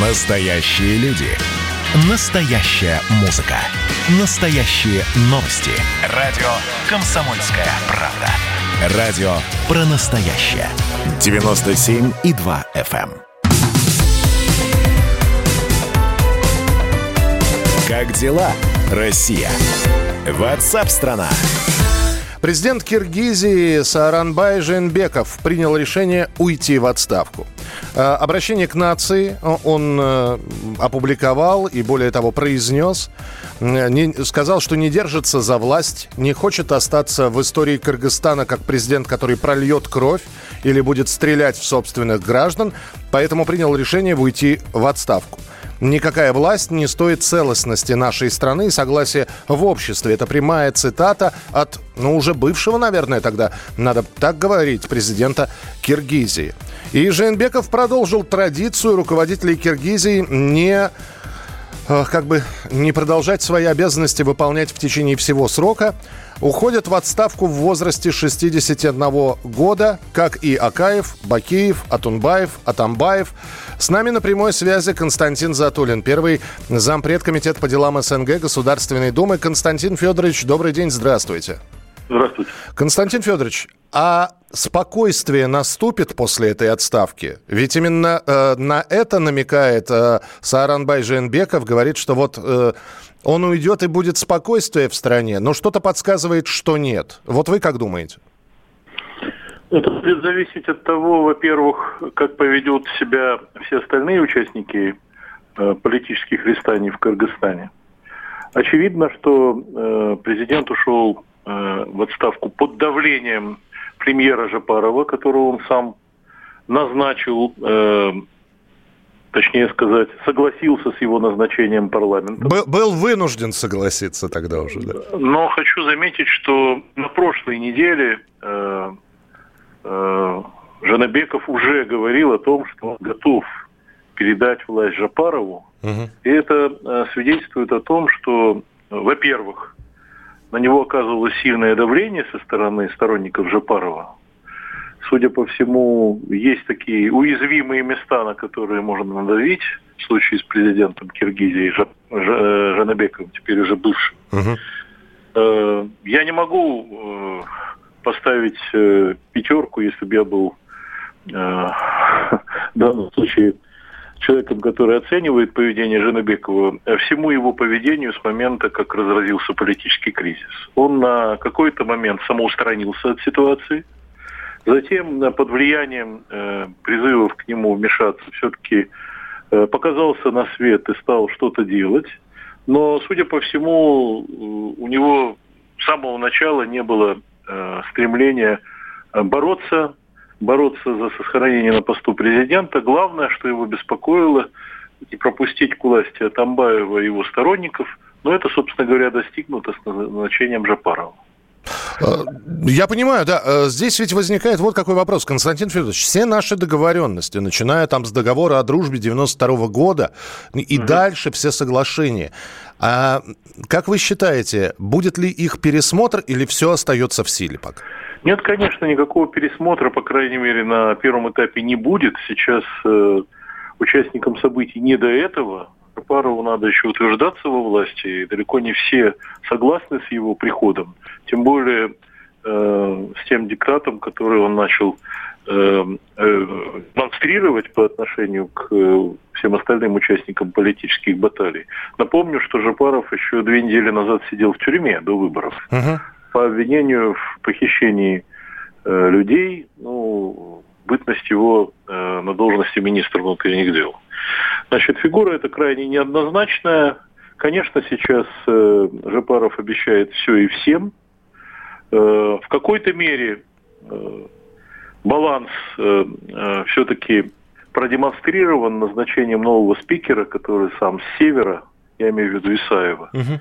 Настоящие люди. Настоящая музыка. Настоящие новости. Радио «Комсомольская правда». Радио про настоящее. 97,2 FM. эм. Как дела, Россия? Ватсап-страна! Президент Киргизии Сааранбай Жейнбеков принял решение уйти в отставку. Э, Обращение к нации он э, опубликовал и, более того, произнес. Э, не- Сказал, что не держится за власть, не хочет остаться в истории Кыргызстана как президент, который прольет кровь или будет стрелять в собственных граждан, поэтому принял решение уйти в отставку. Никакая власть не стоит целостности нашей страны и согласия в обществе. Это прямая цитата от, ну, уже бывшего, наверное, тогда, надо так говорить, президента Киргизии. И Жейнбеков продолжил традицию руководителей Киргизии не как бы не продолжать свои обязанности выполнять в течение всего срока, уходят в отставку в возрасте 61 года, как и Акаев, Бакеев, Атунбаев, Атамбаев. С нами на прямой связи Константин Затулин, первый зампред комитета по делам СНГ Государственной Думы. Константин Федорович, добрый день, здравствуйте. Здравствуйте. Константин Федорович, а спокойствие наступит после этой отставки? Ведь именно э, на это намекает э, Сааранбай Жейнбеков, говорит, что вот э, он уйдет и будет спокойствие в стране, но что-то подсказывает, что нет. Вот вы как думаете? Это будет зависеть от того, во-первых, как поведут себя все остальные участники э, политических листаний в Кыргызстане. Очевидно, что э, президент ушел э, в отставку под давлением премьера Жапарова, которого он сам назначил, э, точнее сказать, согласился с его назначением парламента. Был, был вынужден согласиться тогда уже, да? Но хочу заметить, что на прошлой неделе э, э, Жанабеков уже говорил о том, что он готов передать власть Жапарову. Мгм. И это э, свидетельствует о том, что, во-первых, на него оказывалось сильное давление со стороны сторонников Жапарова. Судя по всему, есть такие уязвимые места, на которые можно надавить. В случае с президентом Киргизии э, Жанабековым, теперь уже бывшим. Э, Я не могу э, поставить пятерку, если бы я был в данном случае человеком, который оценивает поведение Женебекова, э, всему его поведению с момента, как разразился политический кризис. Он на какой-то момент самоустранился от ситуации, затем э, под влиянием э, призывов к нему вмешаться все-таки показался на свет и стал что-то делать. Но, судя по всему, у него с самого начала не было стремления бороться, бороться за сохранение на посту президента. Главное, что его беспокоило, не пропустить к власти Атамбаева и его сторонников. Но это, собственно говоря, достигнуто с назначением Жапарова. Э, Я понимаю, да. Э, Здесь ведь возникает вот какой вопрос. Константин Федорович, все наши договоренности, начиная там с договора о дружбе 92 года и дальше все соглашения. А как вы считаете, будет ли их пересмотр или все остается в силе пока? Нет, конечно, никакого пересмотра, по крайней мере, на первом этапе не будет. Сейчас э, участникам событий не до этого. Парову надо еще утверждаться во власти, и далеко не все согласны с его приходом. Тем более э, с тем диктатом, который он начал э, э, демонстрировать по отношению к э, всем остальным участникам политических баталий. Напомню, что Жапаров еще две недели назад сидел в тюрьме до выборов Мгм. По обвинению в похищении э, людей, ну, бытность его э, на должности министра внутренних дел. Значит, фигура эта крайне неоднозначная. Конечно, сейчас э, Жапаров обещает все и всем. Э, в какой-то мере э, баланс э, все-таки продемонстрирован назначением нового спикера, который сам с севера, я имею в виду Исаева, Мгм.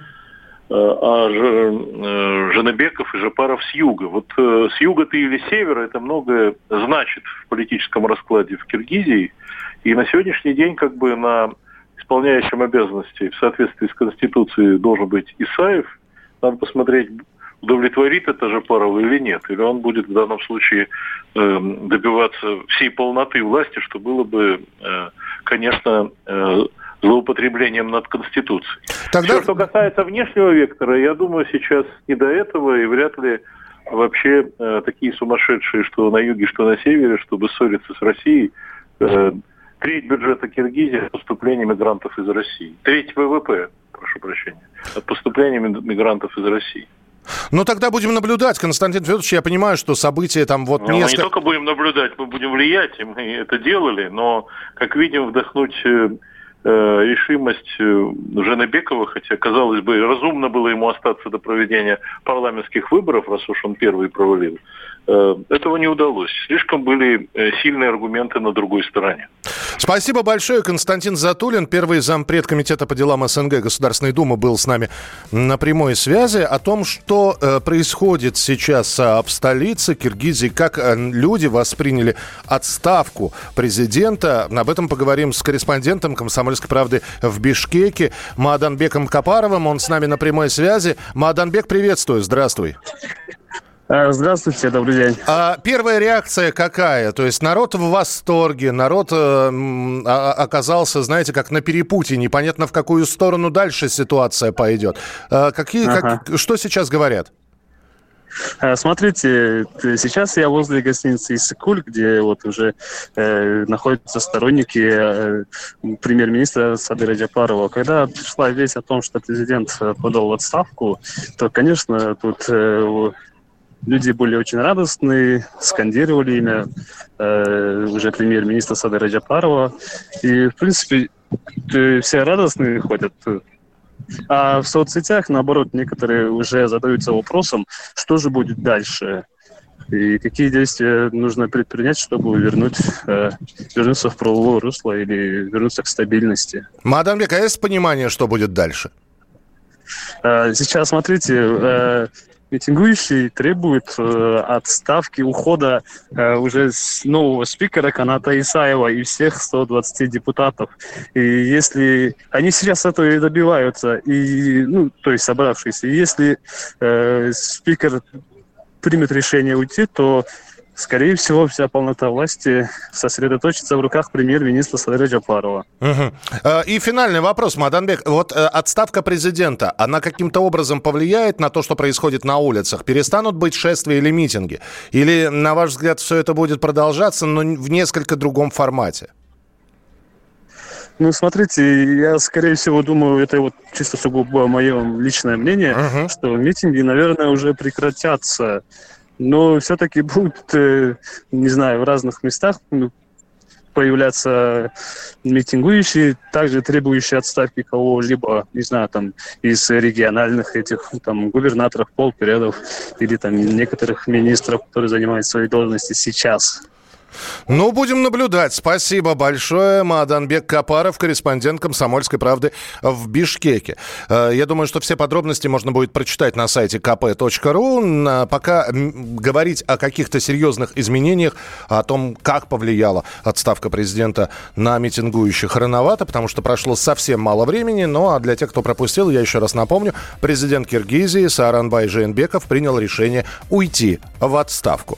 А Ж- э, и Жапаров с юга. Вот э, с юга ты или с севера это многое значит в политическом раскладе в Киргизии. И на сегодняшний день как бы на исполняющем обязанности в соответствии с Конституцией должен быть Исаев. Надо посмотреть, удовлетворит это Жапарова или нет. Или он будет в данном случае э, добиваться всей полноты власти, что было бы, э, конечно, э, злоупотреблением над Конституцией. Тогда... Все, что касается внешнего вектора, я думаю, сейчас не до этого, и вряд ли вообще э, такие сумасшедшие, что на юге, что на севере, чтобы ссориться с Россией, э, треть бюджета Киргизии от поступления мигрантов из России. Треть ВВП, прошу прощения, от поступления мигрантов из России. Ну, тогда будем наблюдать, Константин Федорович. Я понимаю, что события там вот ну, несколько... Мы не только будем наблюдать, мы будем влиять, и мы это делали, но, как видим, вдохнуть э, решимость э, Женебекова, хотя, казалось бы, разумно было ему остаться до проведения парламентских выборов, раз уж он первый провалил, э, этого не удалось. Слишком были сильные аргументы на другой стороне. Спасибо большое. Константин Затулин, первый зампред Комитета по делам СНГ Государственной Думы, был с нами на прямой связи о том, что э, происходит сейчас э, в столице Киргизии, как э, люди восприняли отставку президента. Об этом поговорим с корреспондентом «Комсомольской правды» в Бишкеке Маданбеком Капаровым. Он с нами на прямой связи. Маданбек, приветствую. Здравствуй. А, здравствуйте, добрый день. А первая реакция какая? То есть народ в восторге, народ э, оказался, знаете, как на перепутье, непонятно в какую сторону дальше ситуация пойдет. А какие, ага. как, что сейчас говорят? А, смотрите, сейчас я возле гостиницы Иссыкуль, где вот уже э, находятся сторонники э, премьер-министра Садыра Джапарова. Когда пришла весть о том, что президент подал в отставку, то, конечно, тут э, Люди были очень радостные, скандировали имя э, уже премьер-министра Сады Раджапарова. И, в принципе, все радостные ходят. А в соцсетях, наоборот, некоторые уже задаются вопросом, что же будет дальше и какие действия нужно предпринять, чтобы вернуть, э, вернуться в правовое русло или вернуться к стабильности. Мадам а есть понимание, что будет дальше? Э, сейчас, смотрите, э, митингующие требуют э, отставки, ухода э, уже с нового спикера Каната Исаева и всех 120 депутатов. И если они сейчас этого и добиваются, и, ну, то есть собравшиеся, и если э, спикер примет решение уйти, то скорее всего, вся полнота власти сосредоточится в руках премьер-министра Садыра Джапарова. Угу. И финальный вопрос, Маданбек. Вот э, отставка президента, она каким-то образом повлияет на то, что происходит на улицах? Перестанут быть шествия или митинги? Или, на ваш взгляд, все это будет продолжаться, но в несколько другом формате? Ну, смотрите, я, скорее всего, думаю, это вот чисто сугубо мое личное мнение, uh-huh. что митинги, наверное, уже прекратятся но все-таки будут, э, не знаю, в разных местах ну, появляться митингующие, также требующие отставки кого-либо, не знаю, там, из региональных этих, там, губернаторов, полпредов или там некоторых министров, которые занимают свои должности сейчас. Ну, будем наблюдать. Спасибо большое. Маданбек Капаров, корреспондент «Комсомольской правды» в Бишкеке. Э, я думаю, что все подробности можно будет прочитать на сайте kp.ru. Пока говорить о каких-то серьезных изменениях, о том, как повлияла отставка президента на митингующих, рановато, потому что прошло совсем мало времени. Ну, а для тех, кто пропустил, я еще раз напомню, президент Киргизии Сааранбай Жейнбеков принял решение уйти в отставку.